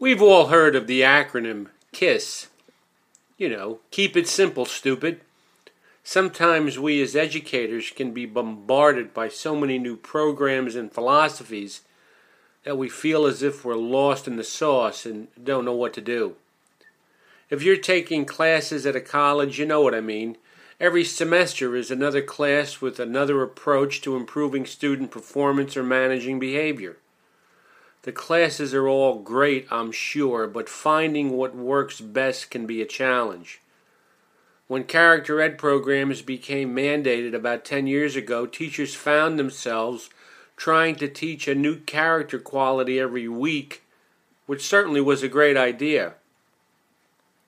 We've all heard of the acronym KISS. You know, keep it simple, stupid. Sometimes we as educators can be bombarded by so many new programs and philosophies that we feel as if we're lost in the sauce and don't know what to do. If you're taking classes at a college, you know what I mean. Every semester is another class with another approach to improving student performance or managing behavior. The classes are all great, I'm sure, but finding what works best can be a challenge. When character ed programs became mandated about 10 years ago, teachers found themselves trying to teach a new character quality every week, which certainly was a great idea.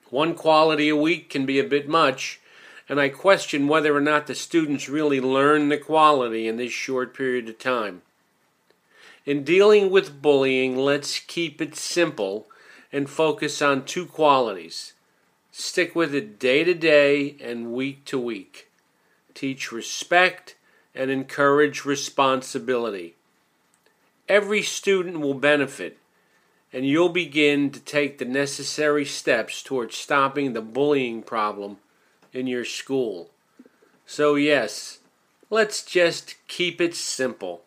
One quality a week can be a bit much, and I question whether or not the students really learn the quality in this short period of time. In dealing with bullying, let's keep it simple and focus on two qualities. Stick with it day to day and week to week. Teach respect and encourage responsibility. Every student will benefit, and you'll begin to take the necessary steps towards stopping the bullying problem in your school. So, yes, let's just keep it simple.